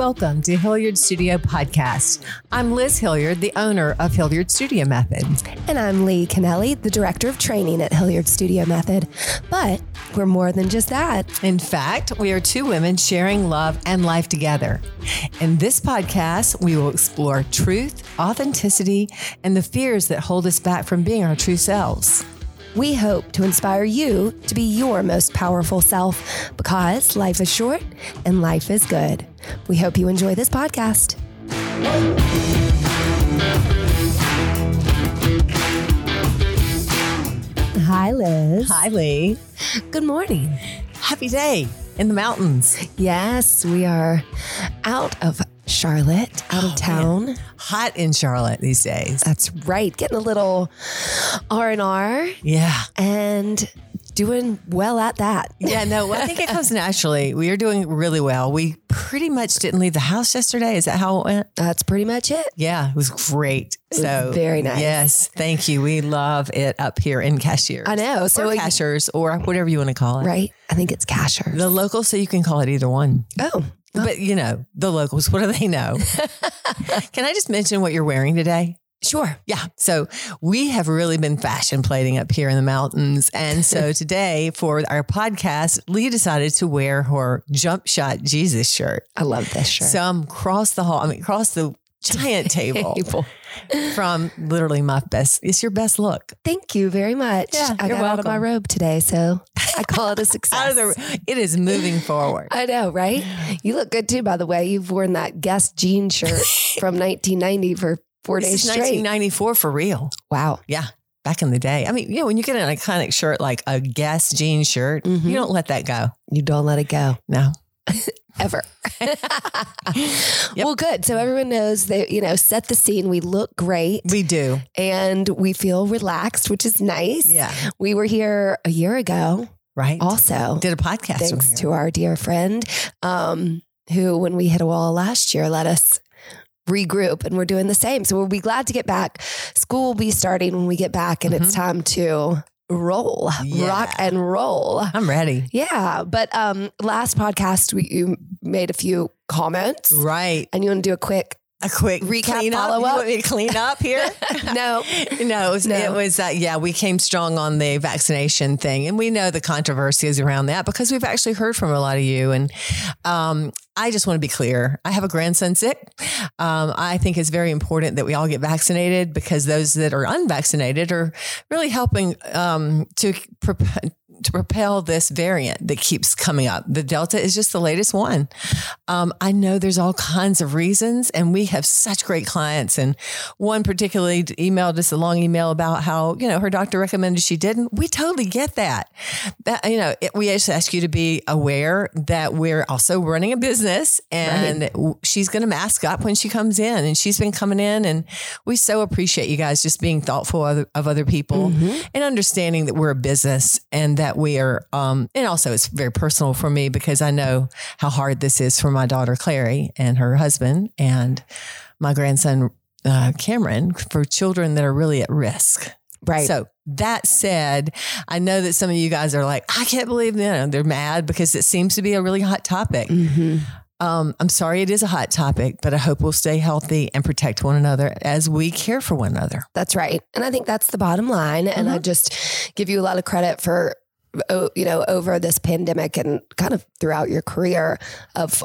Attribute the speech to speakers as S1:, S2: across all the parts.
S1: Welcome to Hilliard Studio Podcast. I'm Liz Hilliard, the owner of Hilliard Studio Method.
S2: And I'm Lee Kennelly, the director of training at Hilliard Studio Method. But we're more than just that.
S1: In fact, we are two women sharing love and life together. In this podcast, we will explore truth, authenticity, and the fears that hold us back from being our true selves.
S2: We hope to inspire you to be your most powerful self because life is short and life is good. We hope you enjoy this podcast. Hi, Liz.
S1: Hi, Lee.
S2: Good morning.
S1: Happy day in the mountains.
S2: Yes, we are out of Charlotte, out of oh, town.
S1: Hot in Charlotte these days.
S2: That's right. Getting a little R and R
S1: Yeah.
S2: and doing well at that.
S1: Yeah, no, I think it comes naturally. We are doing really well. We pretty much didn't leave the house yesterday. Is that how it went?
S2: That's pretty much it.
S1: Yeah, it was great. So
S2: very nice.
S1: Yes, thank you. We love it up here in Cashiers.
S2: I know. So
S1: or Cashiers or whatever you want to call it.
S2: Right. I think it's Casher.
S1: The local, so you can call it either one.
S2: Oh,
S1: But you know, the locals, what do they know? can I just mention what you're wearing today?
S2: Sure.
S1: Yeah. So we have really been fashion plating up here in the mountains. And so today for our podcast, Lee decided to wear her jump shot Jesus shirt.
S2: I love this shirt.
S1: Some across the hall, I mean, across the giant table
S2: People.
S1: from literally my best. It's your best look.
S2: Thank you very much.
S1: Yeah,
S2: I
S1: you're
S2: got out of my robe today, so I call it a success.
S1: The, it is moving forward.
S2: I know, right? You look good too, by the way. You've worn that Guess jean shirt from 1990 for four
S1: This
S2: days straight.
S1: 1994 for real.
S2: Wow.
S1: Yeah. Back in the day. I mean, you know, when you get an iconic shirt like a Guess jean shirt,
S2: Mhm.
S1: you don't let that go.
S2: You don't let it go
S1: No.
S2: ever. Well, good. So everyone knows that, you know, set the scene. We look great
S1: We do.
S2: and we feel relaxed, which is nice.
S1: Yeah.
S2: We were here a year ago
S1: Right.
S2: also.
S1: Did a podcast.
S2: thanks to our dear friend um, who, when we hit a wall last year, let us regroup and we're doing the same. So we'll be glad to get back. School will be starting when we get back and it's time to roll,
S1: Yeah.
S2: rock and roll.
S1: I'm ready.
S2: Yeah. But um, last podcast, we, you made a few comments
S1: Right.
S2: and you want to do a quick
S1: A quick
S2: Recap,
S1: clean up. You want me to clean up here?
S2: no.
S1: no, it was,
S2: No.
S1: it was uh, yeah, we came strong on the vaccination thing. And we know the controversies around that because we've actually heard from a lot of you. And um, I just want to be clear. I have a grandson sick. Um, I think it's very important that we all get vaccinated because those that are unvaccinated are really helping um, to to propel this variant that keeps coming up. The Delta is just the latest one. Um, I know there's all kinds of reasons, and we have such great clients. And one particularly emailed us a long email about how you know her doctor recommended she didn't. We totally get that. That you know, it, we just ask you to be aware that we're also running a business, and w she's going to mask up when she comes in, and she's been coming in, and we so appreciate you guys just being thoughtful of, of other people and understanding that we're a business and that we are. Um, and also, it's very personal for me because I know how hard this is for my daughter Clary and her husband and my grandson uh, Cameron for children that are really at risk.
S2: Right.
S1: So that said, I know that some of you guys are like, I can't believe know, they're mad because it seems to be a really hot topic.
S2: Mhm.
S1: Um, I'm sorry it is a hot topic, but I hope we'll stay healthy and protect one another as we care for one another.
S2: That's right. And I think that's the bottom line. And I just give you a lot of credit for, you know, over this pandemic and kind of throughout your career of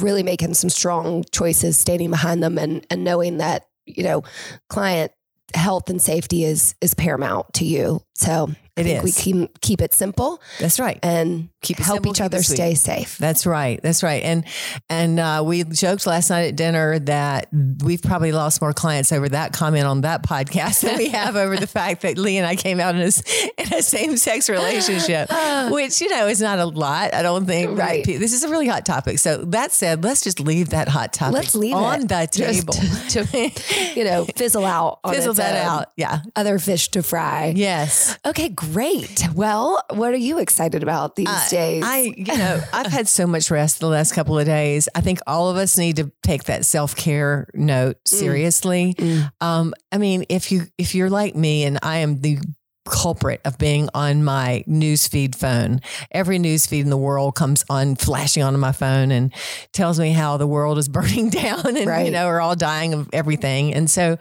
S2: really making some strong choices, standing behind them and, and knowing that, you know, client health and safety is, is paramount to you. So I think we keep, keep it simple
S1: That's right.
S2: and
S1: Keep it
S2: help
S1: simple,
S2: each
S1: keep
S2: other stay safe.
S1: That's right. That's right. And and uh, we joked last night at dinner that we've probably lost more clients over that comment on that podcast than we have over the fact that Lee and I came out in a, in a same sex relationship, which you know is not a lot. I don't think.
S2: Right.
S1: This is a really hot topic. So that said, let's just leave that hot topic.
S2: Let's leave
S1: on
S2: it.
S1: the table.
S2: to, you know, fizzle out on
S1: Fizzle that
S2: own.
S1: out. Yeah.
S2: Other fish to fry.
S1: Yes.
S2: Okay, great. Well, what are you excited about these
S1: Uh,
S2: days?
S1: I, you know, I've had so much rest the last couple of days. I think all of us need to take that self care note seriously.
S2: Mm.
S1: Um, I mean, if you if you're like me, and I am the culprit of being on my newsfeed phone. Every newsfeed in the world comes on flashing onto my phone and tells me how the world is burning down and
S2: Right.
S1: you know we're all dying of everything. And so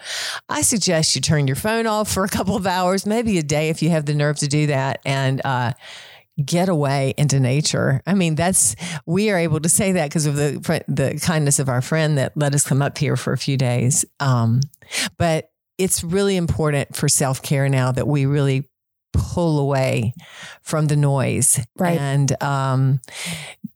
S1: I suggest you turn your phone off for a couple of hours, maybe a day if you have the nerve to do that and uh get away into nature. I mean, that's we are able to say that because of the the kindness of our friend that let us come up here for a few days. Um, but it's really important for self care now that we really pull away from the noise
S2: Right.
S1: and um,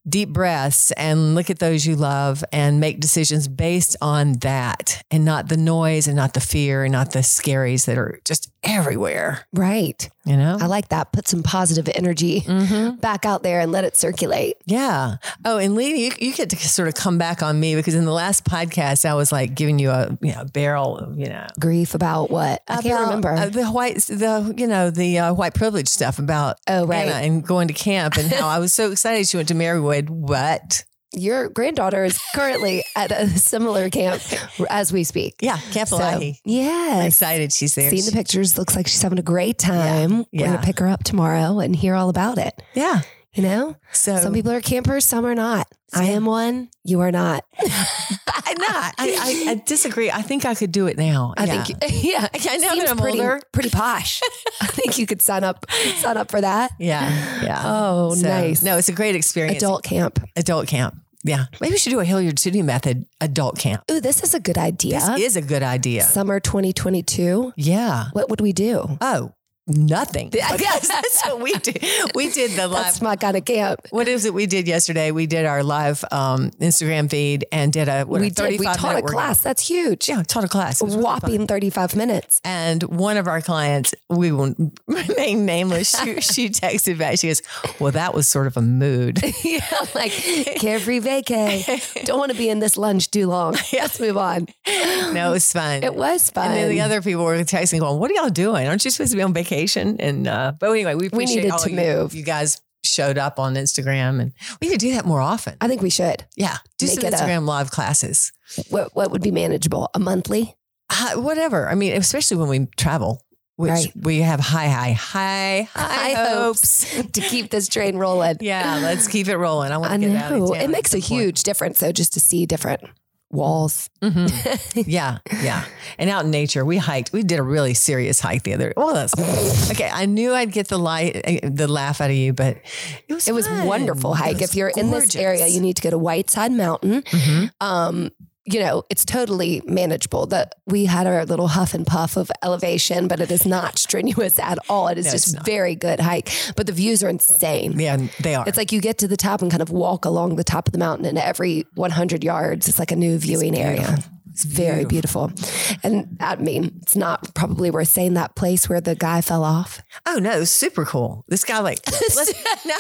S1: deep breaths and look at those you love and make decisions based on that and not the noise and not the fear and not the scaries that are just everywhere.
S2: Right.
S1: You know.
S2: I like that. Put some positive energy
S1: Mm-hmm.
S2: back out there and let it circulate.
S1: Yeah. Oh, and Lee, you, you get to sort of come back on me because in the last podcast, I was like giving you a you know, barrel of, you know,
S2: Grief about what? I can't remember.
S1: uh, the white, the, you know, the uh, white privilege stuff about
S2: Oh, right.
S1: Anna and going to camp and how I was so excited she went to Merrie-Woode. What?
S2: Your granddaughter is currently at a similar camp as we speak.
S1: Yeah. Camp
S2: So,
S1: Illahee. I'm
S2: yes.
S1: excited she's there.
S2: Seen the pictures. Looks like she's having a great time. We're
S1: yeah.
S2: going to pick her up tomorrow and hear all about it.
S1: Yeah.
S2: You know,
S1: So
S2: some people are campers, some are not. I am one. You are not.
S1: I'm not. I, I, I disagree. I think I could do it now.
S2: I
S1: yeah.
S2: think, yeah.
S1: I know that I'm
S2: pretty,
S1: older.
S2: pretty posh. I think you could sign up, sign up for that.
S1: Yeah. Yeah.
S2: Oh,
S1: So,
S2: nice.
S1: No, it's a great experience.
S2: Adult camp.
S1: Adult camp. Yeah. Maybe we should do a Hilliard City method adult camp.
S2: Ooh, this is a good idea.
S1: This is a good idea.
S2: Summer 2022.
S1: Yeah.
S2: What would we do?
S1: Oh, nothing. Because that's what we did. We did the live.
S2: That's my kind of camp.
S1: What is it we did yesterday? We did our live um, Instagram feed and did a what,
S2: we
S1: a
S2: did. We taught a
S1: workout.
S2: class. That's huge.
S1: Yeah, taught a class. It was really fun.
S2: Whopping 35 minutes.
S1: And one of our clients, we won't remain nameless. She, she texted back. She goes, "Well, that was sort of a mood."
S2: yeah, like carefree vacay. Don't want to be in this lunch too long. Let's move on.
S1: No, it was fun.
S2: It was fun.
S1: And then the other people were texting, going, "What are y'all doing? Aren't you supposed to be on vacation?" And uh, but anyway, we appreciate
S2: needed
S1: all
S2: to
S1: you,
S2: move.
S1: You guys showed up on Instagram, and we could do that more often.
S2: I think we should.
S1: Yeah, do
S2: Make
S1: some
S2: it a-
S1: Instagram live classes.
S2: What what would be manageable? A monthly?
S1: Uh, whatever. I mean, especially when we travel, which
S2: Right.
S1: we have high, high, high, high,
S2: High
S1: hopes.
S2: to keep this train rolling.
S1: Yeah, let's keep it rolling. I want
S2: I
S1: to get out of
S2: know.
S1: town
S2: It makes a huge difference though, just to see different walls.
S1: Mhm. yeah, yeah. And out in nature, we hiked. We did a really serious hike the other. Well, that's okay. I knew I'd get the light, the laugh out of you, but it was
S2: It was wonderful hike.
S1: was
S2: If you're in this area, you need to go to Whiteside Mountain.
S1: Mhm.
S2: um, you know, it's totally manageable. That we had our little huff and puff of elevation, but it is not strenuous at all. It is
S1: No,
S2: just very good hike. But the views are insane.
S1: Yeah, they are.
S2: It's like you get to the top and kind of walk along the top of the mountain, and every 100 yards, it's like a new viewing area. It's very beautiful. And I mean, it's not probably worth saying that place where the guy fell off.
S1: oh no, super cool. This guy, like, no,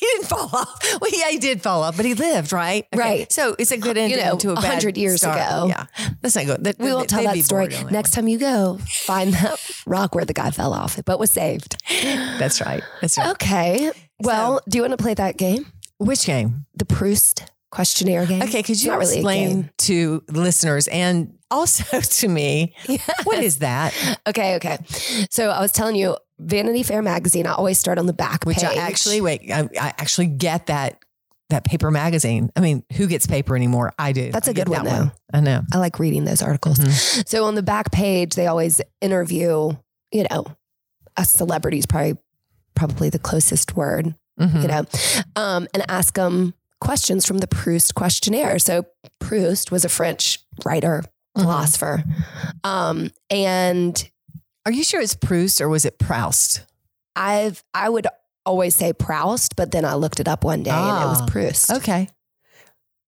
S1: he didn't fall off. Well, yeah, he did fall off, but he lived, right?
S2: Right.
S1: So it's a good ending
S2: know,
S1: to a
S2: hundred years
S1: start.
S2: ago.
S1: Yeah, let's not good. That,
S2: We won't tell that story. Next time you go, find that rock where the guy fell off, but was saved.
S1: That's right. That's right.
S2: Okay. Well, do you want to play that game?
S1: Which game?
S2: The Proust questionnaire game?
S1: Okay, could you
S2: really
S1: explain to listeners and also to me what is that?
S2: Okay, okay. So I was telling you, Vanity Fair magazine, I always start on the back
S1: Which
S2: page.
S1: I actually wait. I, I actually get that that paper magazine. I mean, who gets paper anymore? I do.
S2: That's
S1: a
S2: a good one, though.
S1: I know.
S2: I like reading those articles.
S1: Mm-hmm.
S2: So on the back page, they always interview, you know, a celebrity is probably probably the closest word,
S1: Mhm.
S2: you know, um, and ask them questions from the Proust questionnaire. So Proust was a French writer,
S1: Mhm.
S2: philosopher, um, and
S1: Are you sure it's Proust or was it Proust?
S2: I've I would always say Proust, but then I looked it up one day and it
S1: Ah,
S2: was Proust.
S1: Okay.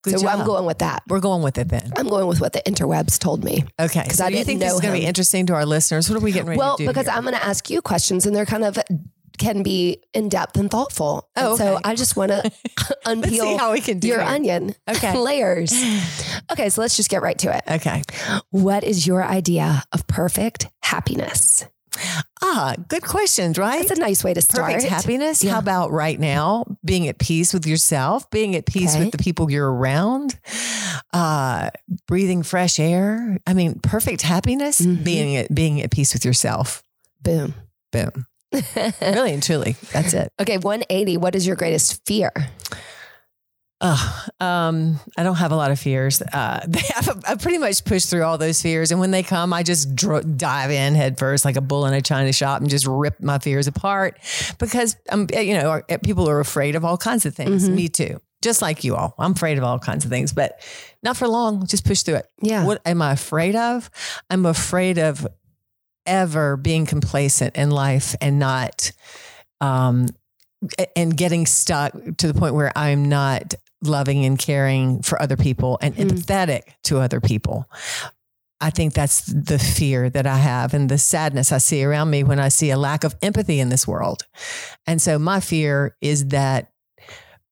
S1: Good
S2: so I'm going with that.
S1: We're going with it then.
S2: I'm going with what the interwebs told me.
S1: Okay.
S2: 'Cause
S1: So
S2: I
S1: you
S2: didn't
S1: think this is going to be interesting to our listeners? What are we getting ready
S2: Well,
S1: to do?
S2: because
S1: here?
S2: I'm going to ask you questions and they're kind of can be in depth and thoughtful.
S1: Oh,
S2: And so
S1: okay.
S2: I just want to unpeel
S1: how we can do
S2: your onion
S1: Okay.
S2: layers. Okay, so let's just get right to it.
S1: Okay.
S2: What is your idea of perfect happiness?
S1: Ah, good questions, right?
S2: That's a nice way to start.
S1: Perfect happiness.
S2: Yeah.
S1: How about right now? Being at peace with yourself, being at peace
S2: Okay.
S1: with the people you're around, uh, breathing fresh air. I mean, perfect happiness,
S2: Mhm.
S1: being at being at peace with yourself.
S2: Boom.
S1: Boom. Really and truly, that's it.
S2: Okay, 180. What is your greatest fear?
S1: Oh, um, I don't have a lot of fears. Uh, they have, I pretty much push through all those fears, and when they come, I just dr- dive in head first, like a bull in a china shop, and just rip my fears apart. Because um, you know, people are afraid of all kinds of things. Mm-hmm. Me too, just like you all. I'm afraid of all kinds of things, but not for long. Just push through it.
S2: Yeah.
S1: What am I afraid of? I'm afraid of ever being complacent in life and not um, and getting stuck to the point where I'm not loving and caring for other people and mm. empathetic to other people. I think that's the fear that I have and the sadness I see around me when I see a lack of empathy in this world. And so my fear is that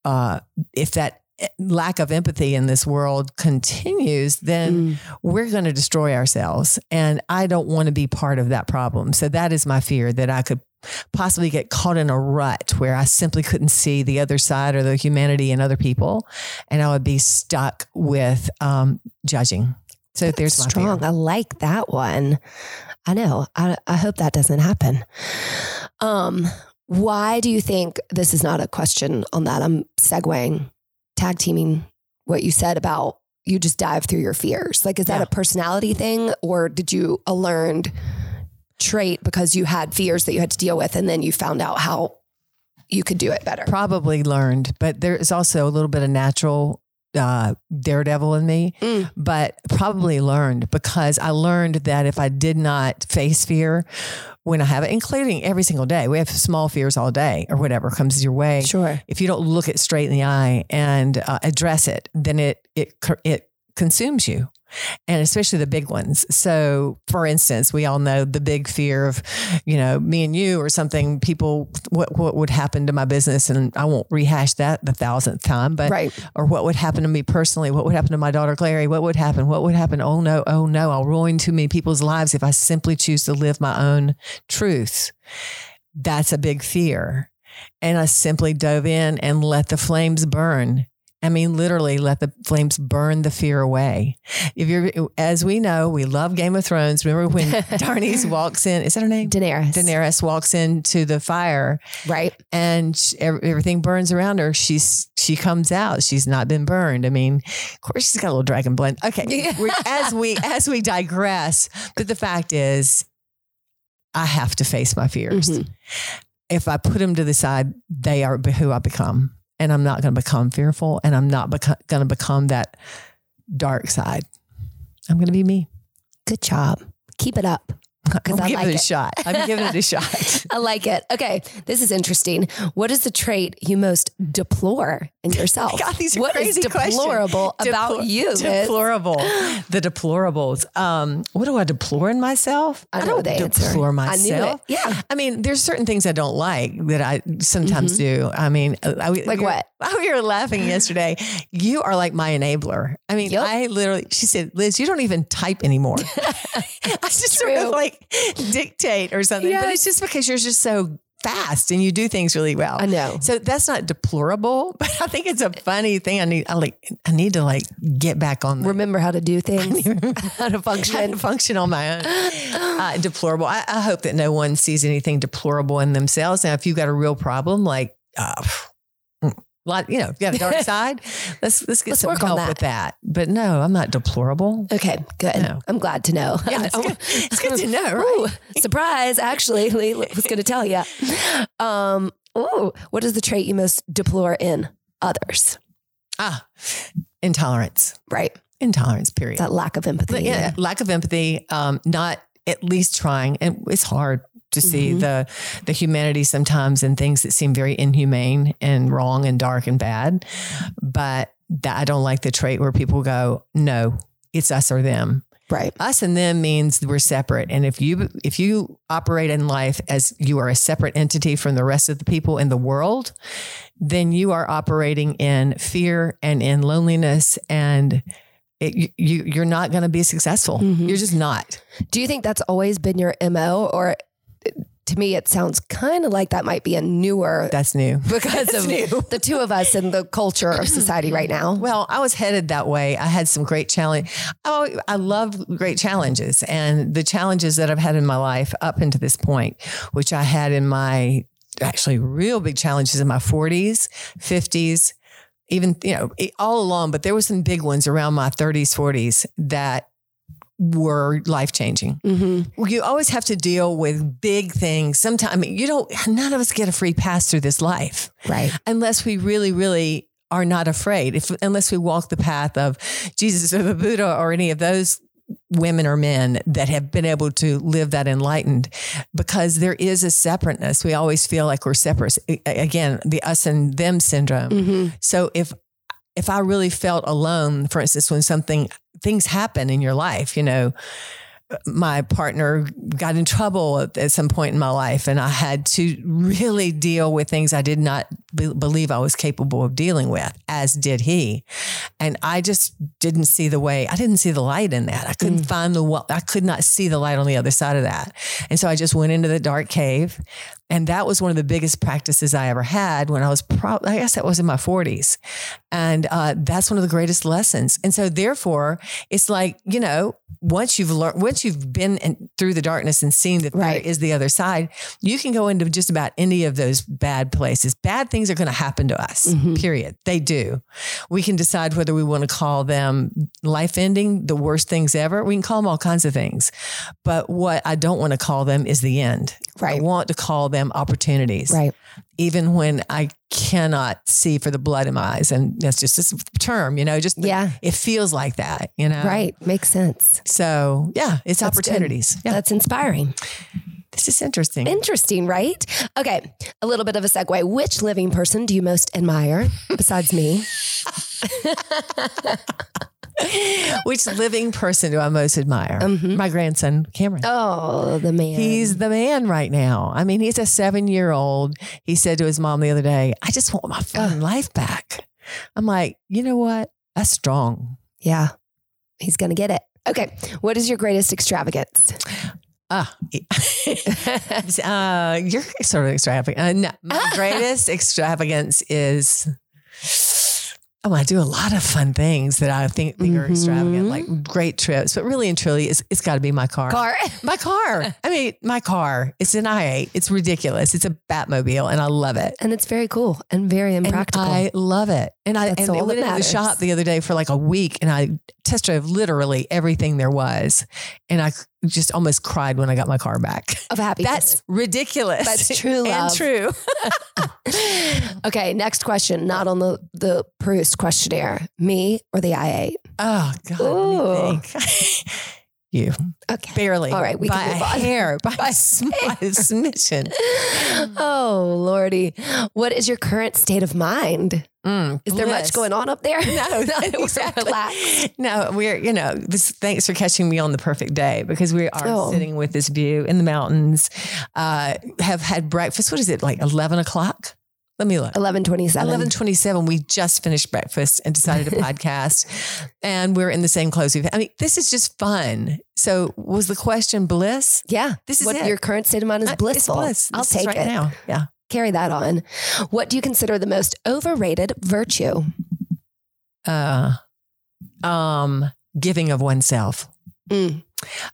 S1: uh, if that lack of empathy in this world continues, then mm. we're going to destroy ourselves. And I don't want to be part of that problem. So that is my fear that I could possibly get caught in a rut where I simply couldn't see the other side or the humanity in other people. And I would be stuck with um, judging. So That's there's strong. Fear.
S2: I like that one. I know. I, I hope that doesn't happen. Um, why do you think this is not a question on that? I'm segueing tag teaming what you said about you just dive through your fears. Like, is that yeah. a personality thing or did you a learned trait because you had fears that you had to deal with and then you found out how you could do it better?
S1: Probably learned, but there is also a little bit of natural uh, daredevil in me, mm. but probably learned because I learned that if I did not face fear when I have it, including every single day, we have small fears all day or whatever comes your way.
S2: Sure.
S1: If you don't look it straight in the eye and uh, address it, then it it it consumes you and especially the big ones. So, for instance, we all know the big fear of, you know, me and you or something. People, what what would happen to my business, and I won't rehash that the thousandth time, but
S2: right.
S1: or what would happen to me personally? What would happen to my daughter Clary? What would happen? What would happen? Oh no! Oh no! I'll ruin too many people's lives if I simply choose to live my own truth. That's a big fear. And I simply dove in and let the flames burn I mean, literally let the flames burn the fear away. If you're, as we know, we love Game of Thrones. Remember when Darnice walks in, is that her name?
S2: Daenerys.
S1: Daenerys walks into the fire.
S2: Right.
S1: And she, everything burns around her. She's, she comes out. She's not been burned. I mean, of course she's got a little dragon blend. Okay. As we, as we digress, but the fact is I have to face my fears. Mm-hmm. If I put them to the side, they are who I become and I'm not going to become fearful and I'm not going to become that dark side. I'm going to be me.
S2: Good job. Keep it up.
S1: Because I like it a shot. I'm giving it a shot.
S2: I like it. Okay, this is interesting. What is the trait you most deplore in yourself?
S1: God, these are
S2: what
S1: crazy
S2: is deplorable about
S1: Depl-
S2: you?
S1: Deplorable. the deplorables. Um, what do I deplore in myself?
S2: I,
S1: I
S2: don't
S1: the
S2: deplore
S1: answer. myself.
S2: I yeah.
S1: I mean, there's certain things I don't like that I sometimes mm-hmm. do. I mean, uh, I,
S2: like what?
S1: Oh, We were laughing yesterday. You are like my enabler. I mean, yep. I literally. She said, "Liz, you don't even type anymore." I just True. sort of like dictate or something. Yes. But it's just because you're just so fast and you do things really well.
S2: I know.
S1: So that's not deplorable, but I think it's a funny thing. I need I like I need to like get back on
S2: the, remember how to do things.
S1: how to function. How to function on my own. Uh, deplorable. I, I, hope that no one sees anything deplorable in themselves. Now if you've got a real problem, like uh, lot, you know, you got a dark side. Let's let's get let's some help with that. But no, I'm not deplorable.
S2: Okay, good. No. I'm glad to know.
S1: Yeah, it's, good. it's good to know. Right?
S2: Ooh, surprise! Actually, Lee was going to tell you. Um, oh, what is the trait you most deplore in others?
S1: Ah, intolerance.
S2: Right.
S1: Intolerance. Period.
S2: That lack of empathy.
S1: yeah, yeah. lack of empathy. Um, not at least trying, and it's hard to see mm-hmm. the the humanity sometimes in things that seem very inhumane and wrong and dark and bad. But that I don't like the trait where people go, no, it's us or them.
S2: Right.
S1: Us and them means we're separate. And if you if you operate in life as you are a separate entity from the rest of the people in the world, then you are operating in fear and in loneliness and it, you you're not going to be successful. Mm-hmm. You're just not.
S2: Do you think that's always been your mo, or to me, it sounds kind of like that might be a newer
S1: That's new.
S2: because of
S1: new.
S2: the two of us and the culture of society right now.
S1: Well, I was headed that way. I had some great challenge. Oh, I love great challenges and the challenges that I've had in my life up into this point, which I had in my actually real big challenges in my 40s, 50s, even, you know, all along, but there were some big ones around my 30s, 40s that were life changing.
S2: Mm-hmm.
S1: You always have to deal with big things. Sometimes I mean, you don't, none of us get a free pass through this life
S2: Right.
S1: unless we really, really are not afraid. If unless we walk the path of Jesus or the Buddha or any of those women or men that have been able to live that enlightened, because there is a separateness. We always feel like we're separate. Again, the us and them syndrome.
S2: Mm-hmm.
S1: So if if I really felt alone, for instance, when something things happen in your life, you know, my partner got in trouble at, at some point in my life, and I had to really deal with things I did not be- believe I was capable of dealing with, as did he. And I just didn't see the way. I didn't see the light in that. I couldn't mm. find the. I could not see the light on the other side of that. And so I just went into the dark cave, and that was one of the biggest practices I ever had when I was. Pro- I guess that was in my forties, and uh, that's one of the greatest lessons. And so therefore, it's like you know, once you've learned, once you've been in, through the darkness and seen that
S2: Right.
S1: there is the other side, you can go into just about any of those bad places. Bad things are going to happen to us.
S2: Mhm.
S1: Period. They do. We can decide whether we want to call them life ending, the worst things ever. We can call them all kinds of things. But what I don't want to call them is the end. I want to call them opportunities
S2: Right.
S1: Even when I cannot see for the blood in my eyes. And that's just this term, you know, just
S2: Yeah.
S1: it feels like that, you know?
S2: Right. Makes sense.
S1: So yeah, it's
S2: That's
S1: opportunities. Yeah.
S2: That's inspiring.
S1: This is interesting.
S2: Interesting, right? Okay. A little bit of a segue. Which living person do you most admire besides me?
S1: Which living person do I most admire?
S2: Mhm.
S1: My grandson, Cameron.
S2: Oh, the man.
S1: He's the man right now. I mean, he's a seven year old. He said to his mom the other day, I just want my fucking life back. I'm like, you know what? That's strong.
S2: yeah. He's going to get it. Okay. What is your greatest extravagance?
S1: Ah, uh, you're sort of extravagant. Uh, no, my greatest extravagance is. Oh, I do a lot of fun things that I think, think are mm-hmm.
S2: extravagant,
S1: like great trips. But really and truly, it's, it's got to be my car.
S2: Car.
S1: My car. I mean, my car. It's an i8. It's ridiculous. It's a Batmobile, and I love it.
S2: And it's very cool and very
S1: And
S2: impractical.
S1: I love it. And I,
S2: That's
S1: and went into the shop the other day for like a week and I test drove literally everything there was. And I just almost cried when I got my car back.
S2: of happiness.
S1: That's ridiculous.
S2: That's true
S1: and true.
S2: okay. Next question. Not on the, the Proust questionnaire. Me or the I8?
S1: Oh God.
S2: Ooh.
S1: Let me think. you
S2: Okay.
S1: barely.
S2: All right, we
S1: by
S2: can move on.
S1: hair, by, by smidgen.
S2: oh, Lordy. What is your current state of mind?
S1: Mm,
S2: Is there much going on up there?
S1: No, exactly. No, we're, you know, this, thanks for catching me on the perfect day because we are
S2: Oh.
S1: sitting with this view in the mountains, uh, have had breakfast. What is it, like 11 o'clock? Let me look.
S2: 1127.
S1: 1127, we just finished breakfast and decided to podcast. And we're in the same clothes. We've, I mean, this is just fun. So was the question bliss?
S2: Yeah.
S1: This is
S2: what
S1: it.
S2: your current state of mind is
S1: it's
S2: blissful.
S1: bliss.
S2: I'll
S1: This
S2: take
S1: right
S2: it.
S1: now. Yeah.
S2: Carry that on. What do you consider the most overrated virtue?
S1: Uh, um, giving of oneself.
S2: Mm.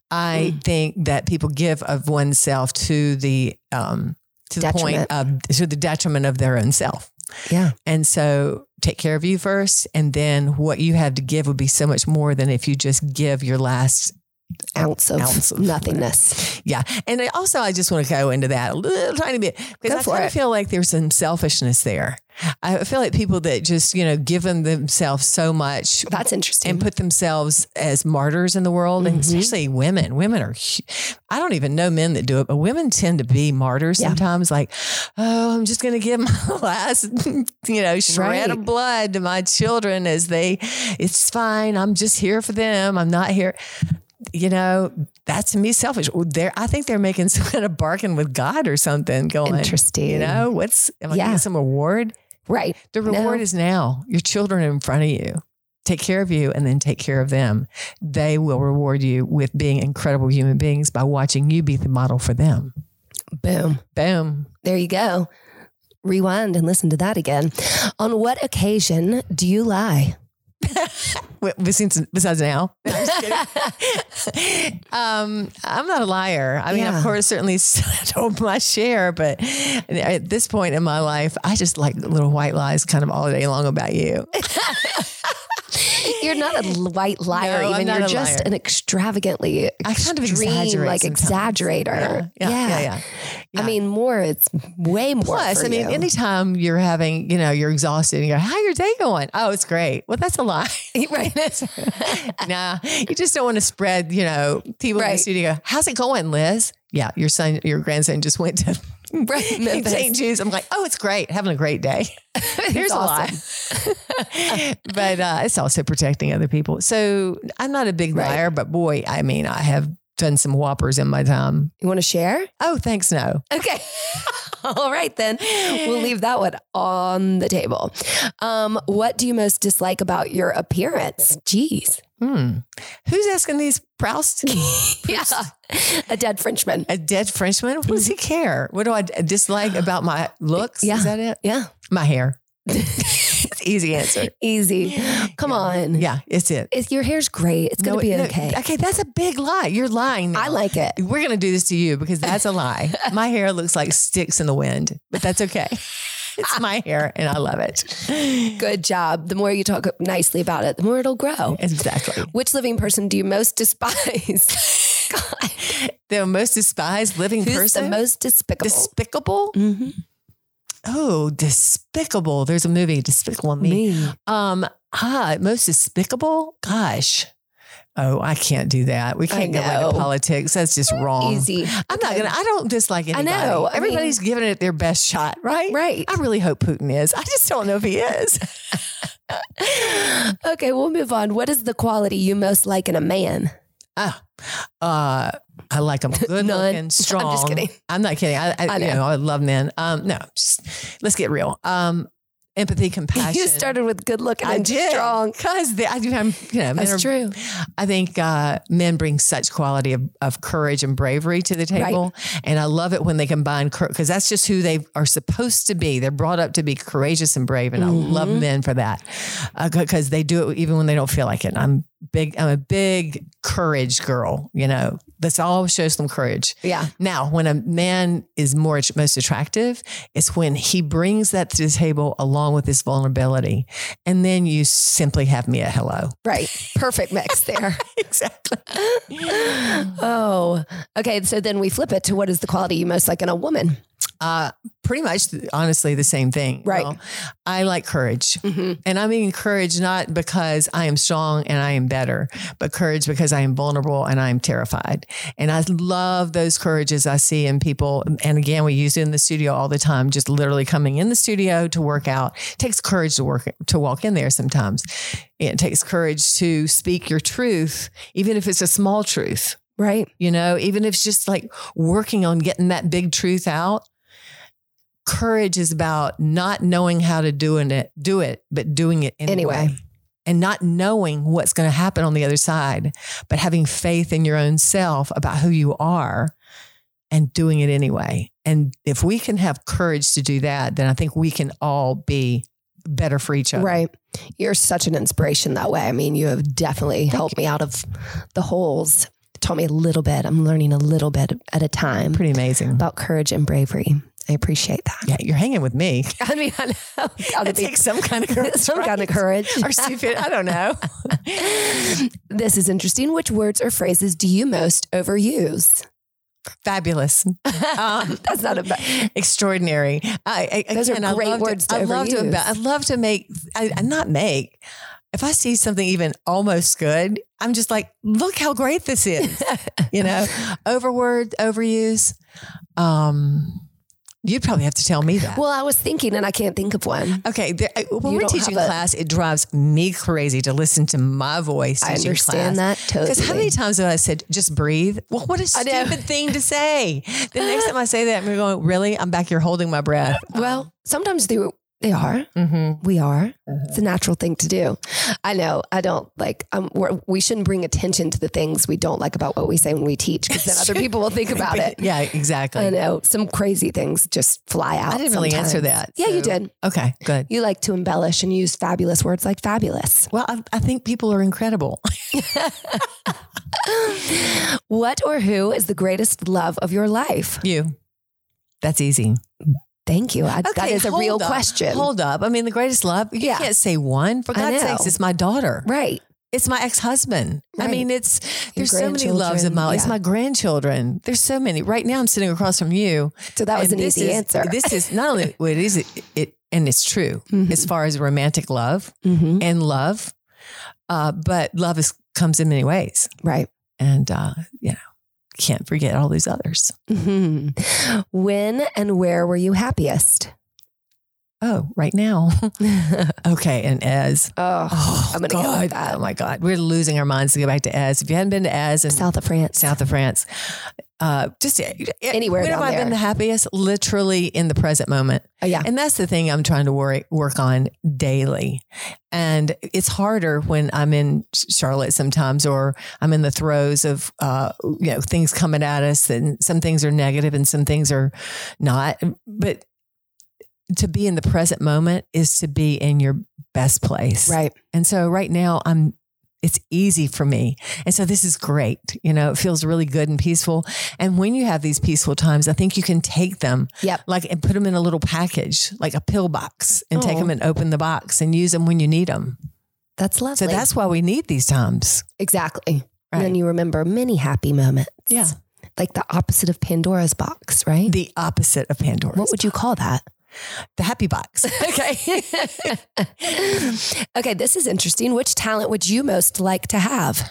S1: I think that people give of oneself to the um, to the point of to the detriment of their own self.
S2: Yeah.
S1: And so take care of you first, and then what you have to give would be so much more than if you just give your last.
S2: Ounce of,
S1: Ounce of
S2: nothingness.
S1: Yeah. And I also, I just want to go into that a little tiny bit because I kind of feel like there's some selfishness there. I feel like people that just, you know, give them themselves so much
S2: That's interesting.
S1: and put themselves as martyrs in the world, and
S2: Mhm.
S1: especially women. Women are, I don't even know men that do it, but women tend to be martyrs
S2: Yeah.
S1: sometimes. Like, oh, I'm just going to give my last, you know, shred
S2: Right.
S1: of blood to my children as they, it's fine. I'm just here for them. I'm not here. You know, that's to me selfish. There, I think they're making some kind of bargain with God or something. Going,
S2: Interesting.
S1: You know, what's am I
S2: Yeah.
S1: getting some reward?
S2: right.
S1: The reward
S2: No.
S1: is now. Your children are in front of you. Take care of you and then take care of them. They will reward you with being incredible human beings by watching you be the model for them.
S2: Boom.
S1: Boom.
S2: There you go. Rewind and listen to that again. On what occasion do you lie?
S1: Besides, besides now, No, I'm um, I'm not a liar. I mean,
S2: Yeah.
S1: of course, certainly I told my share, but at this point in my life, I just like little white lies kind of all day long about you.
S2: You're not a white liar,
S1: No,
S2: even. You're just
S1: liar.
S2: an extravagantly
S1: kind of
S2: extreme, like
S1: sometimes.
S2: exaggerator.
S1: Yeah, yeah, yeah. yeah.
S2: I mean, more. It's way more.
S1: Plus, I mean,
S2: you.
S1: anytime you're having, you know, you're exhausted and you go, how your day going? Oh, it's great. Well, that's a lie.
S2: right?
S1: nah, you just don't want to spread, you know, people in the
S2: Right.
S1: studio. How's it going, Liz? Yeah, your son, your grandson just went to
S2: right.
S1: St. Jude's. I'm like, oh, it's great. Having a great day. Here's a lie. but uh, it's also protecting other people. So I'm not a big
S2: Right.
S1: liar, but boy, I mean, I have done some whoppers in my time.
S2: You want to share?
S1: Oh, thanks. No.
S2: Okay. All right, then we'll leave that one on the table. Um, what do you most dislike about your appearance? Jeez.
S1: Hmm. Who's asking these Proust?
S2: Yeah. A dead Frenchman.
S1: A dead Frenchman? What does he care? What do I dislike about my looks?
S2: Yeah.
S1: Is that it?
S2: Yeah.
S1: My hair. it's easy answer.
S2: Easy. Come on.
S1: Yeah, it's it.
S2: If your hair's great. It's going to be
S1: no,
S2: okay.
S1: Okay, that's a big lie. You're lying. Now.
S2: I like it.
S1: We're going to do this to you because that's a lie. my hair looks like sticks in the wind, but that's okay. It's my hair and I love it.
S2: Good job. The more you talk nicely about it, the more it'll grow.
S1: Exactly.
S2: Which living person do you most despise? God.
S1: The most despised living
S2: Who's
S1: person.
S2: the most despicable?
S1: despicable?
S2: Mhm.
S1: Oh, despicable. There's a movie, Despicable Me.
S2: Me.
S1: Um, ah, most despicable? Gosh. Oh, I can't do that. We can't go
S2: know.
S1: into politics. That's just wrong.
S2: Easy.
S1: I'm not gonna. I don't dislike
S2: I
S1: anybody.
S2: know. I
S1: Everybody's giving it their best shot, right?
S2: Right.
S1: I really hope Putin is. I just don't know if he is.
S2: okay, we'll move on. What is the quality you most like in a man?
S1: Ah, uh, I like them good
S2: None.
S1: looking, strong.
S2: I'm just kidding.
S1: I'm not kidding. I, I,
S2: I
S1: you
S2: know.
S1: know, I love men. Um, no, just let's get real. Um, empathy, compassion.
S2: You started with good looking
S1: I
S2: and
S1: did
S2: strong.
S1: because I do. I'm, you know,
S2: That's
S1: are-
S2: true.
S1: I think uh, men bring such quality of, of courage and bravery to the table, and I love it when they combine because that's just who they are supposed to be. They're brought up to be courageous and brave, and I love
S2: Mm-hmm.
S1: men for that because they do it even when they don't feel like it. I'm big. I'm a big courage girl. You know, that's all shows them courage.
S2: Yeah.
S1: Now, when a man is more most attractive, it's when he brings that to the table along with his vulnerability, and then you simply have me a hello.
S2: Right. Perfect mix there.
S1: exactly.
S2: oh, okay. So then we flip it to what is the quality you most like in a woman?
S1: Uh, pretty much, honestly, the same thing.
S2: Right.
S1: Well, I like courage.
S2: Mm-hmm.
S1: And I mean courage not because I am strong and I am better, but courage because I am vulnerable and I am terrified. And I love those courages I see in people. And again, we use it in the studio all the time, just literally coming in the studio to work out. It takes courage to work to walk in there sometimes. It takes courage to speak your truth, even if it's a small truth.
S2: Right.
S1: You know, even if it's just like working on getting that big truth out. Courage is about not knowing how to do it, do it, but doing it anyway.
S2: Anyway.
S1: And not knowing what's going to happen on the other side, but having faith in your own self about who you are and doing it anyway. And if we can have courage to do that, then I think we can all be better for each other.
S2: Right. You're such an inspiration that way. I mean, you have definitely helped me out of the holes. Taught me a little bit. I'm learning a little bit at a time
S1: Pretty amazing.
S2: about courage and bravery. I appreciate that.
S1: Yeah, you're hanging with me.
S2: I mean, I know.
S1: It takes some kind of courage.
S2: some kind of courage.
S1: Or stupid. I don't know.
S2: This is interesting. Which words or phrases do you most overuse?
S1: Fabulous. Um,
S2: That's not a bad.
S1: extraordinary. I, I,
S2: Those are
S1: again, I
S2: great
S1: love
S2: words to
S1: I love to. I love to make. I, I not make. If I see something even almost good, I'm just like, look how great this is. you know, overword, overuse. Um, you'd probably have to tell me that.
S2: Well, I was thinking, and I can't think of one.
S1: Okay, there, I- uh, when
S2: You
S1: we're teaching
S2: have a-
S1: class, it drives me crazy to listen to my voice.
S2: I understand
S1: class.
S2: that totally.
S1: Because how many times have I said, just breathe? Well, what a stupid thing to say. The next time I say that, I'm going, really? I'm back here holding my breath.
S2: Well, sometimes through They are.
S1: Mm-hmm.
S2: We are. It's a natural thing to do. I know. I don't like. Um, we're, we shouldn't bring attention to the things we don't like about what we say when we teach, because then other people will think about it.
S1: Yeah, exactly.
S2: I know some crazy things just fly out.
S1: I didn't really answer
S2: sometimes.
S1: that.
S2: Yeah, you did.
S1: Okay, good.
S2: You like to embellish and use fabulous words like fabulous.
S1: Well, I, I think people are incredible.
S2: What or who is the greatest love of your life?
S1: You. That's easy.
S2: Thank you. I,
S1: Okay,
S2: is a real
S1: up.
S2: question.
S1: Hold up. I mean, the greatest love, you
S2: Yeah.
S1: can't say one. For God's sakes, it's my daughter.
S2: Right.
S1: It's my ex-husband. I mean, it's there's so many loves
S2: grandchildren,
S1: my it's
S2: yeah.
S1: my grandchildren. There's so many. Right now I'm sitting across from you.
S2: So that was an easy
S1: is-
S2: answer.
S1: This is not only what it is it, it and it's true
S2: Mhm.
S1: as far as romantic love
S2: Mhm.
S1: and love. Uh, but love is comes in many ways.
S2: Right.
S1: And uh, you know, can't forget all these others.
S2: Mhm. When and where were you happiest?
S1: Oh, right now. okay, and as
S2: Oh,
S1: Oh,
S2: I'm gonna go with that.
S1: Oh my God, we're losing our minds to go back to Eze. If you hadn't been to Eze and
S2: South of France.
S1: south of France, uh, just
S2: Anywhere
S1: When have I
S2: there.
S1: been the happiest? Literally in the present moment,
S2: Oh, yeah.
S1: and that's the thing I'm trying to worry, work on daily. And it's harder when I'm in Charlotte sometimes, or I'm in the throes of uh, you know things coming at us, and some things are negative and some things are not. But to be in the present moment is to be in your best place.
S2: Right.
S1: And so right now I'm it's easy for me. And so this is great. You know, it feels really good and peaceful. And when you have these peaceful times, I think you can take them
S2: Yep.
S1: like and put them in a little package, like a pill box and take
S2: Oh.
S1: them and open the box and use them when you need them.
S2: That's lovely.
S1: So that's why we need these times.
S2: exactly. And then you remember many happy moments.
S1: Yeah.
S2: Like the opposite of Pandora's box, right?
S1: The opposite of Pandora.
S2: what would you call that?
S1: The happy box?
S2: Okay. okay, this is interesting. Which talent would you most like to have?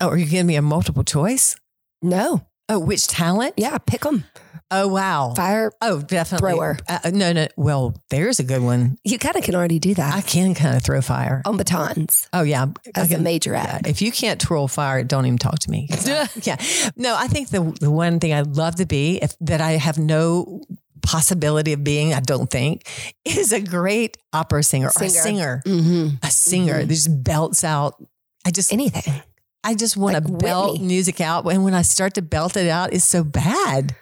S1: oh, are you giving me a multiple choice?
S2: No.
S1: Oh, which talent?
S2: Yeah, pick them.
S1: Oh, wow.
S2: Fire.
S1: Oh, definitely.
S2: Thrower.
S1: Uh, no, no. Well, there's a good one.
S2: You kind of can already do that.
S1: I can kind of throw fire.
S2: on batons
S1: Oh yeah,
S2: as a
S1: can-
S2: major
S1: yeah,
S2: act.
S1: If you can't twirl fire, don't even talk to me. yeah, no. I think the the one thing I'd love to be, if that I have no possibility of being, I don't think, is a great opera singer, or a
S2: Singer.
S1: singer,
S2: Mm-hmm.
S1: a singer
S2: Mhm.
S1: that just belts out. I just,
S2: Anything.
S1: I just want
S2: like
S1: to belt
S2: Whitney.
S1: music out, and when I start to belt it out, it's so bad.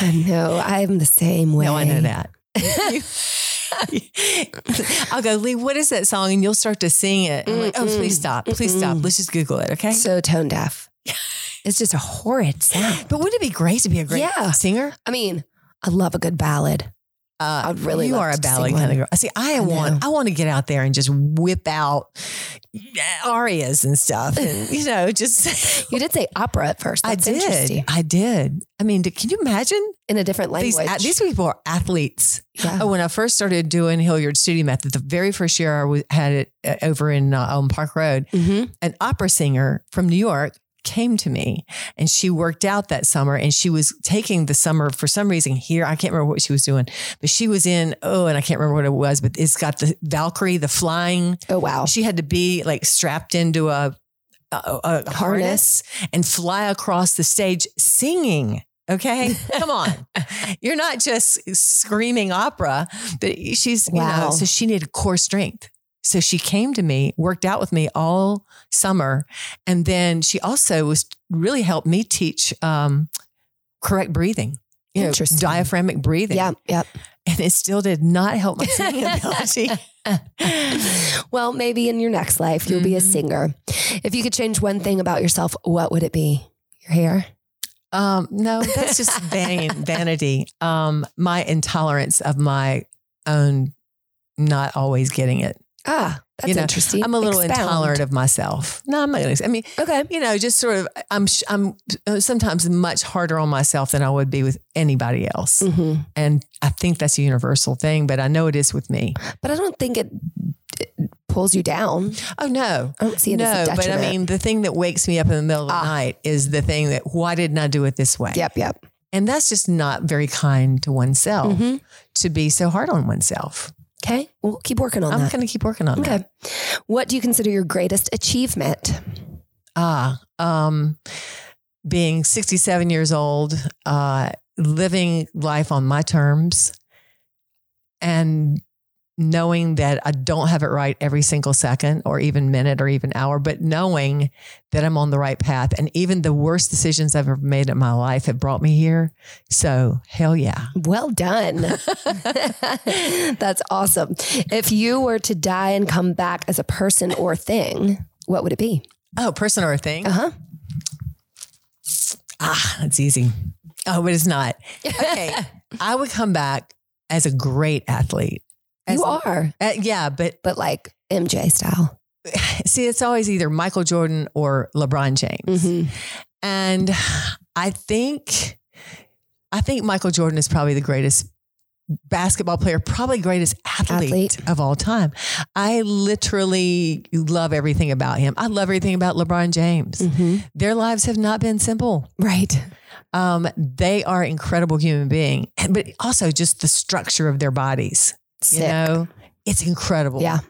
S2: I know. I'm the same way.
S1: No, I know that. I'll go, Lee, what is that song? And you'll start to sing it. I'm like, oh, please stop. Please stop.
S2: Mm-mm.
S1: Let's just Google it. Okay.
S2: So tone deaf. It's just a horrid sound.
S1: But wouldn't it be great to be a great
S2: Yeah.
S1: singer?
S2: I mean, I love a good ballad.
S1: Uh,
S2: I'd really
S1: you
S2: love
S1: are a ballad kind of girl. See, I,
S2: I
S1: want
S2: know.
S1: I want to get out there and just whip out arias and stuff, and you know, just
S2: You did say opera at first.
S1: I
S2: That's
S1: did,
S2: interesting.
S1: I did. I mean, can you imagine
S2: In a different language.
S1: these people are athletes?
S2: yeah.
S1: Oh, when I first started doing Hilliard Studio Method, the very first year I had it uh, over in uh, on Park Road,
S2: Mhm.
S1: an opera singer from New York came to me and she worked out that summer and she was taking the summer for some reason here. I can't remember what she was doing, but she was in, oh, and I can't remember what it was, but it's got the Valkyrie, the flying.
S2: Oh, wow.
S1: She had to be like strapped into a, a, a harness and fly across the stage singing. Okay, come on. You're not just screaming opera, but she's, you
S2: Wow.
S1: know, so she needed core strength. So she came to me, worked out with me all summer. And then she also was really helped me teach um, correct breathing, you know, diaphragmic breathing.
S2: Yeah. Yep.
S1: And it still did not help my singing ability.
S2: well, maybe in your next life, you'll be a
S1: Mhm.
S2: singer. If you could change one thing about yourself, what would it be? Your hair?
S1: Um, no, that's just vain, vanity. Um, my intolerance of my own not always getting it.
S2: Ah, that's
S1: You know,
S2: interesting.
S1: I'm a little
S2: Expound.
S1: intolerant of myself. No, I'm not going to. I mean,
S2: Okay.
S1: you know, just sort of. I'm. I'm uh, sometimes much harder on myself than I would be with anybody else,
S2: hmm
S1: and I think that's a universal thing. But I know it is with me.
S2: But I don't think it, it pulls you down.
S1: Oh no,
S2: I don't see it
S1: no. But I mean, the thing that wakes me up in the middle of the
S2: Ah.
S1: night is the thing that why didn't I do it this way?
S2: Yep. Yep.
S1: And that's just not very kind to oneself
S2: Mhm.
S1: to be so hard on oneself.
S2: Okay. We'll keep working on that.
S1: I'm going to keep working on that.
S2: Okay. What do you consider your greatest achievement?
S1: Ah, um, being 67 years old, uh, living life on my terms, and knowing that I don't have it right every single second or even minute or even hour, but knowing that I'm on the right path. And even the worst decisions I've ever made in my life have brought me here. So, hell yeah.
S2: Well done. That's awesome. If you were to die and come back as a person or thing, what would it be?
S1: Oh, person or a thing?
S2: Uh huh.
S1: Ah, that's easy. Oh, but it's not. Okay. I would come back as a great athlete. As
S2: You are,
S1: uh, yeah, but
S2: but like MJ style.
S1: see, it's always either Michael Jordan or LeBron James.
S2: Mhm.
S1: And I think, I think Michael Jordan is probably the greatest basketball player, probably greatest athlete,
S2: Athlete.
S1: of all time. I literally love everything about him. I love everything about LeBron James.
S2: Mhm.
S1: Their lives have not been simple.
S2: Right.
S1: Um, they are incredible human being, but also just the structure of their bodies.
S2: Sick.
S1: You know, it's incredible.
S2: Yeah.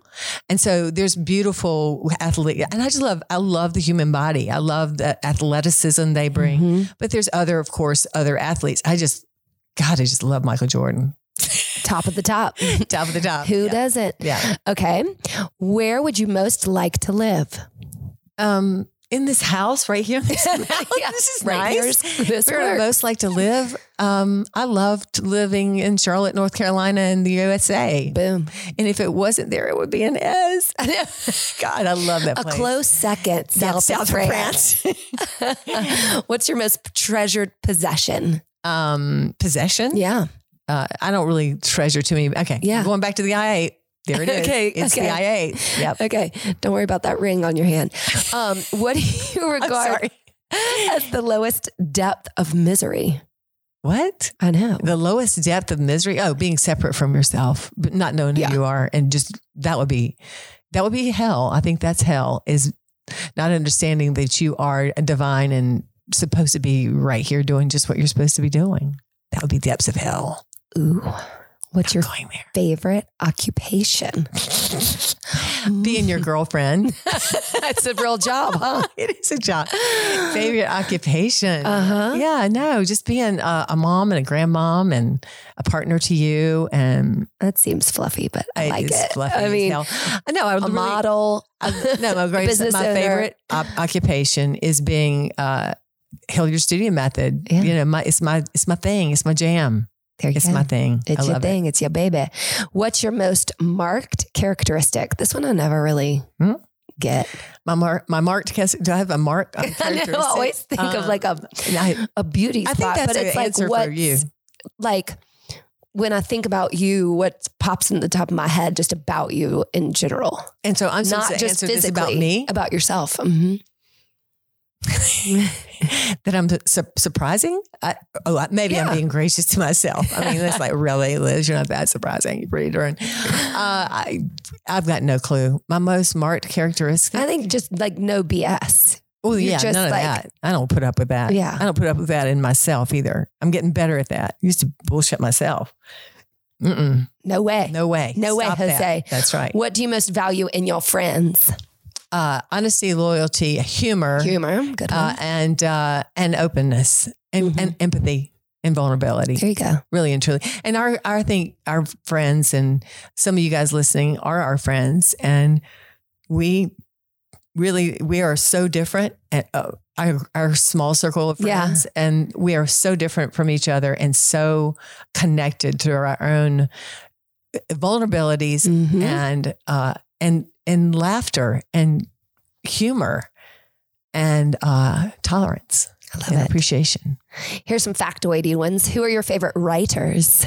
S1: And so there's beautiful athlete, and I just love, I love the human body. I love the athleticism they bring.
S2: Mhm.
S1: But there's other, of course, other athletes. I just, God, I just love Michael Jordan.
S2: Top of the top.
S1: Top of the top.
S2: Who
S1: yeah.
S2: doesn't?
S1: Yeah.
S2: Okay. Where would you most like to live?
S1: Um, in this house right here. This,
S2: Yeah,
S1: this is
S2: right
S1: nice.
S2: here's-
S1: Where I most like to live. Um, I loved living in Charlotte, North Carolina, in the USA.
S2: Boom.
S1: And if it wasn't there, it would be an Eze. God, I love that
S2: A
S1: place.
S2: close second, south,
S1: south
S2: France.
S1: France.
S2: What's your most treasured possession?
S1: um, possession.
S2: Yeah.
S1: Uh, I don't really treasure too many. Okay.
S2: Yeah.
S1: Going back to the I. There it is.
S2: Okay,
S1: It's
S2: okay.
S1: the. Yep.
S2: Okay. Don't worry about that ring on your hand. Um, what do you regard as the lowest depth of misery?
S1: What?
S2: I know.
S1: The lowest depth of misery? Oh, being separate from yourself, but not knowing who you are. And just that would be, that would be hell. I think that's hell is not understanding that you are divine and supposed to be right here doing just what you're supposed to be doing. That would be depths of hell.
S2: Ooh. What's your favorite occupation?
S1: Being your girlfriend.
S2: That's a real job, huh?
S1: it is a job. Favorite occupation.
S2: Uh-huh.
S1: Yeah, no, just being a, a mom and a grandmom and a partner to you. And
S2: That seems fluffy, but I like it.
S1: fluffy
S2: I mean,
S1: hell. I know. I
S2: a
S1: really,
S2: model.
S1: I- no, my my favorite op- occupation is being uh, Hilliard Studio Method.
S2: Yeah.
S1: You know, my it's my it's my thing. It's my jam.
S2: There you
S1: It's
S2: go.
S1: my thing.
S2: It's your
S1: love it.
S2: thing. It's your baby. What's your most marked characteristic? This one I never really
S1: Hmm?
S2: get.
S1: My mark. My marked. Do I have a mark?
S2: I know, I always think of
S1: Uh,
S2: like a
S1: I,
S2: a beauty
S1: I
S2: spot,
S1: think that's
S2: but it's like
S1: for you.
S2: like when I think about you, what pops in the top of my head just about you in general,
S1: And so I'm
S2: not just physically
S1: about me.
S2: about yourself. Mhm.
S1: that I'm su- surprising. I, oh, maybe
S2: Yeah.
S1: I'm being gracious to myself. I mean, that's like really, Liz, you're not that surprising. You're pretty darn. Uh, I, I've got no clue. My most marked characteristic.
S2: I think just like no BS.
S1: Oh
S2: you're
S1: yeah,
S2: just
S1: none of
S2: like-
S1: that. I don't put up with that.
S2: Yeah.
S1: I don't put up with that in myself either. I'm getting better at that. I used to bullshit myself. Mm-mm,
S2: No way.
S1: no way.
S2: No way,
S1: Stop that. That's right.
S2: What do you most value in your friends?
S1: Uh, honesty, loyalty, humor,
S2: Humor. Good one.
S1: uh, and uh, and openness, and,
S2: Mhm.
S1: and empathy, and vulnerability.
S2: there you go.
S1: really and truly. And our, our I think our friends and some of you guys listening are our friends, and we really we are so different. And uh, our our small circle of
S2: Yeah.
S1: friends, and we are so different from each other, and so connected to our own vulnerabilities
S2: Mhm.
S1: and uh, and and laughter and humor and uh, tolerance
S2: I love
S1: and
S2: it.
S1: appreciation.
S2: Here's some factoidy ones. Who are your favorite writers?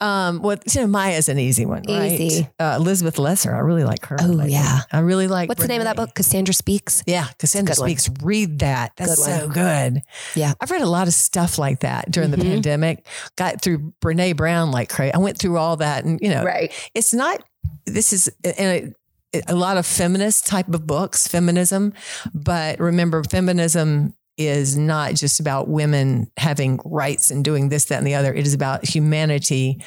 S1: Um, well, you know, Maya's an easy one, right?
S2: Easy.
S1: Uh, Elizabeth Lesser, I really like her.
S2: Oh,
S1: lately.
S2: yeah.
S1: I really like.
S2: What's the name of that book? Cassandra Speaks.
S1: Yeah, Cassandra
S2: Good one.
S1: Speaks. Read that. That's
S2: Good
S1: so good.
S2: Yeah.
S1: I've read a lot of stuff like that during
S2: Mhm.
S1: the pandemic. Got through Brene Brown like crazy. I went through all that, and you know,
S2: Right.
S1: it's not. This is a, a lot of feminist type of books, feminism. But remember, feminism is not just about women having rights and doing this, that, and the other. It is about humanity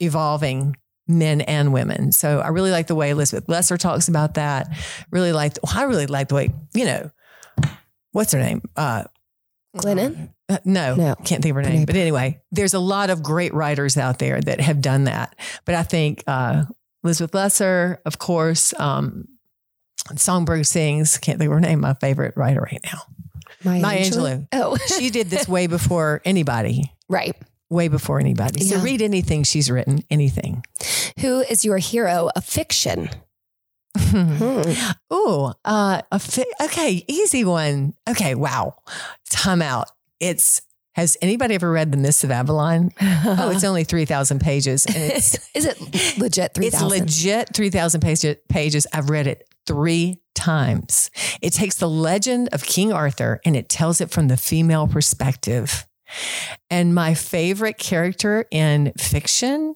S1: evolving men and women. So I really like the way Elizabeth Lesser talks about that. Really like, I really like the way, you know, what's her name? Uh,
S2: Glennon?
S1: uh, no,
S2: No.
S1: can't think of her name. But anyway, there's a lot of great writers out there that have done that. But I think uh, Elizabeth Lesser, of course. Um, Songbird sings. Can't think of her name. My favorite writer right now.
S2: Maya,
S1: Maya
S2: Angelou?
S1: Angelou.
S2: Oh,
S1: She did this way before anybody.
S2: right.
S1: Way before anybody. So
S2: Yeah.
S1: read anything she's written. Anything.
S2: Who is your hero of fiction? Hmm.
S1: Oh, uh, a fi- okay, easy one. Okay, wow. Time out. It's has anybody ever read The Mists of Avalon? Oh, it's only three thousand pages, and it's
S2: is it legit three
S1: it's legit three thousand pages. I've read it three times. It takes the legend of King Arthur and it tells it from the female perspective. And my favorite character in fiction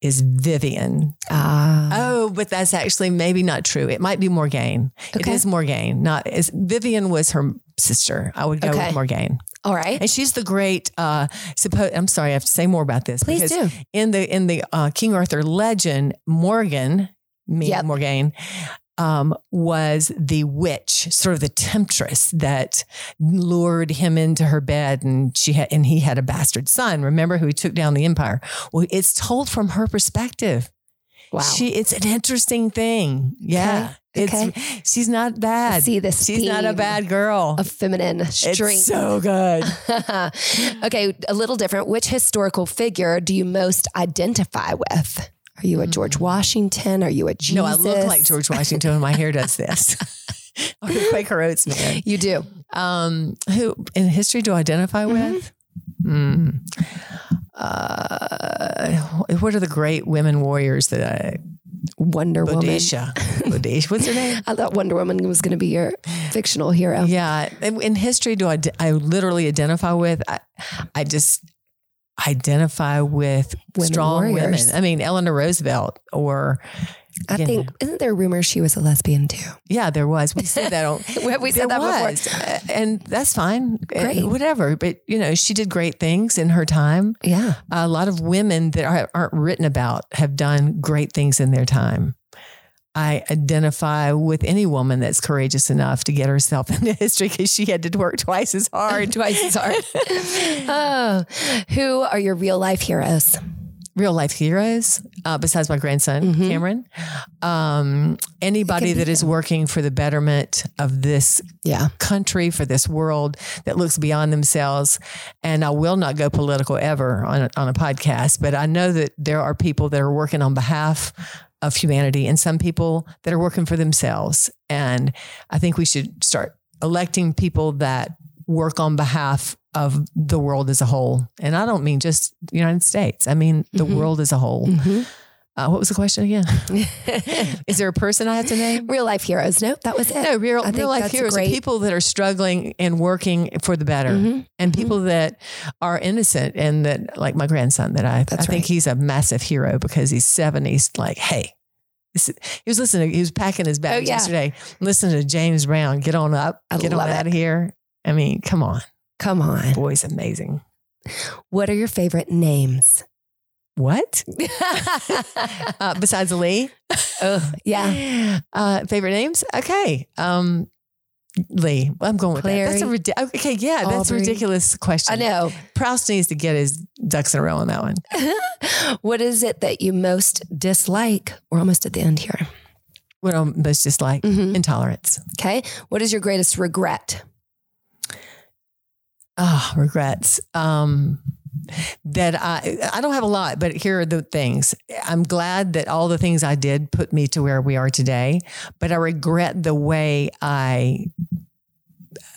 S1: is Vivian.
S2: Ah,
S1: Oh, but that's actually maybe not true. It might be Morgaine. It
S2: Okay.
S1: is Morgaine. Not is Vivian was her sister. I would go
S2: Okay.
S1: with Morgaine.
S2: all right.
S1: And she's the great uh I'm sorry, I have to say more about this.
S2: Please do.
S1: in the in the uh, King Arthur legend, Morgan, me
S2: Yep.
S1: Morgaine, um, was the witch, sort of the temptress that lured him into her bed, and she had and he had a bastard son. Remember who he took down the empire? Well, it's told from her perspective.
S2: Wow.
S1: She it's an interesting thing. Yeah.
S2: Okay.
S1: It's she's not
S2: I
S1: bad.
S2: see this.
S1: She's not a bad girl.
S2: A feminine strength.
S1: It's so good.
S2: okay, a little different. Which historical figure do you most identify with? Are you a George Washington? Are you a Jesus?
S1: Hmm. No, I look like George Washington when my hair does this. or the Quaker Oats man.
S2: You do.
S1: Um, who in history do I identify with? Mm. Uh, what are the great women warriors that I?
S2: Wonder Woman.
S1: Boadicea. What's her name?
S2: I thought Wonder Woman was going to be your fictional hero.
S1: Yeah. In in history, do I, I literally identify with? I, I just identify with
S2: Women
S1: strong
S2: warriors.
S1: women. I mean, Eleanor Roosevelt or,
S2: I
S1: you
S2: think, isn't there rumors she was a lesbian too?
S1: yeah, there was. We said that on,
S2: We- said that
S1: was. Uh, and that's fine.
S2: Great.
S1: Whatever. But, you know, she did great things in her time.
S2: Yeah.
S1: A lot of women that are, aren't written about have done great things in their time. I identify with any woman that's courageous enough to get herself into history because she had to work twice as hard.
S2: Twice as hard. oh, who are your real life heroes?
S1: Real life heroes, uh, besides my grandson,
S2: Mhm.
S1: Cameron. Um, anybody that is working for the betterment of this
S2: Yeah.
S1: country, for this world that looks beyond themselves. And I will not go political ever on a, on a podcast, but I know that there are people that are working on behalf of humanity and some people that are working for themselves. And I think we should start electing people that work on behalf of the world as a whole. And I don't mean just the United States. I mean the
S2: Mhm.
S1: world as a whole.
S2: Mhm.
S1: Uh, what was the question again? Is there a person I have to name?
S2: real life heroes. Nope, that was it.
S1: No, real, real life heroes
S2: great.
S1: are people that are struggling and working for the better,
S2: Mhm.
S1: and
S2: Mhm.
S1: people that are innocent and that, like my grandson, that I,
S2: That's
S1: I think he's a massive hero because he's seven. He's like, hey, he was listening. He was packing his bags
S2: Oh, yeah.
S1: yesterday, listening to James Brown. Get on up,
S2: I
S1: get on
S2: love
S1: out of here. I mean, come on,
S2: Come on.
S1: boy's amazing.
S2: What are your favorite names?
S1: What uh, besides Lee?
S2: oh, yeah.
S1: Uh, favorite names? Okay. Um, Lee. I'm going with that. That's a
S2: Clary.
S1: okay. Yeah, that's a ridiculous question.
S2: I know.
S1: Proust needs to get his ducks in a row on that one.
S2: what is it that you most dislike? We're almost at the end here.
S1: What I'm most dislike
S2: Mhm.
S1: intolerance.
S2: Okay. What is your greatest regret?
S1: Oh, regrets. Um, that I I don't have a lot, but here are the things. I'm glad that all the things I did put me to where we are today, but I regret the way I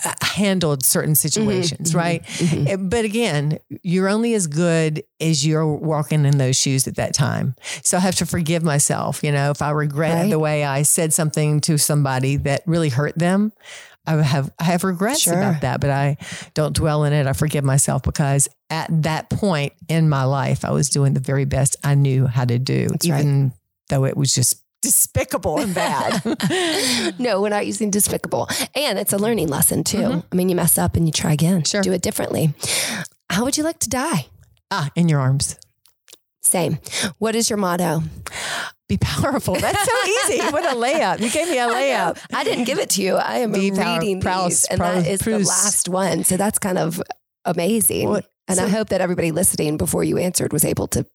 S1: uh, handled certain situations,
S2: mhm,
S1: right?
S2: mhm.
S1: Eh, But again, you're only as good as you're walking in those shoes at that time. So I have to forgive myself. You know, if I regret
S2: Right.
S1: the way I said something to somebody that really hurt them, I have I have regrets
S2: Sure.
S1: about that. But I don't dwell in it. I forgive myself because at that point in my life, I was doing the very best I knew how to do,
S2: That's right.
S1: even though it was just despicable and bad.
S2: no, we're not using despicable. And it's a learning lesson too.
S1: Mhm.
S2: I mean, you mess up and you try again.
S1: Sure.
S2: Do it differently. How would you like to die?
S1: ah, in your arms.
S2: Same. What is your motto?
S1: Be powerful. That's so easy. What a layup. You gave me a layup.
S2: I didn't give it to you. I am
S1: Be
S2: reading
S1: proud-
S2: these, and that is the last one. So that's kind of amazing.
S1: What-
S2: and I hope that everybody listening before you answered was able to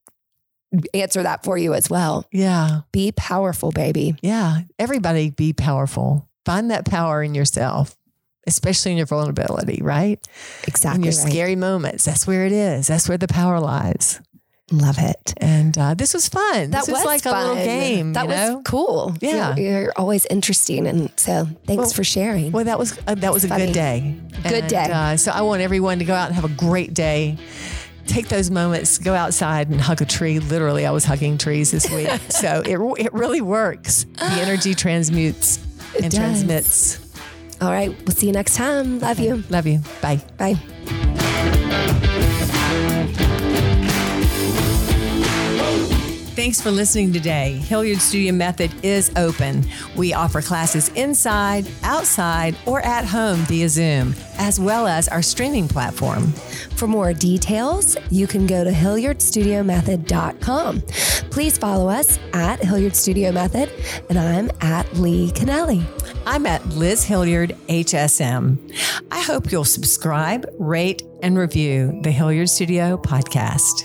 S2: answer that for you as well.
S1: Yeah.
S2: Be powerful, baby.
S1: Yeah. Everybody be powerful. Find that power in yourself, especially in your vulnerability, right?
S2: Exactly.
S1: In your
S2: right.
S1: scary moments. That's where it is. That's where the power lies.
S2: Love it.
S1: And uh, this was fun.
S2: That
S1: this was,
S2: was
S1: like
S2: fun.
S1: a little game.
S2: That was
S1: know?
S2: cool.
S1: Yeah.
S2: You're, you're always interesting. And so thanks
S1: Well,
S2: for sharing.
S1: Well, that was uh, that was a
S2: funny.
S1: good day.
S2: Good
S1: And,
S2: day.
S1: Uh, so I want everyone to go out and have a great day. Take those moments, go outside and hug a tree. Literally, I was hugging trees this week. so it it really works. The energy transmutes
S2: It
S1: and
S2: does.
S1: transmits.
S2: All right. We'll see you next time. Love you.
S1: Love you. Bye.
S2: Bye.
S1: Thanks for listening today. Hilliard Studio Method is open. We offer classes inside, outside, or at home via Zoom, as well as our streaming platform.
S2: For more details, you can go to hilliardstudiomethod.com. Please follow us at Hilliard Studio Method, and I'm at Lee Canelli.
S1: I'm at Liz Hilliard HSM. I hope you'll subscribe, rate, and review the Hilliard Studio podcast.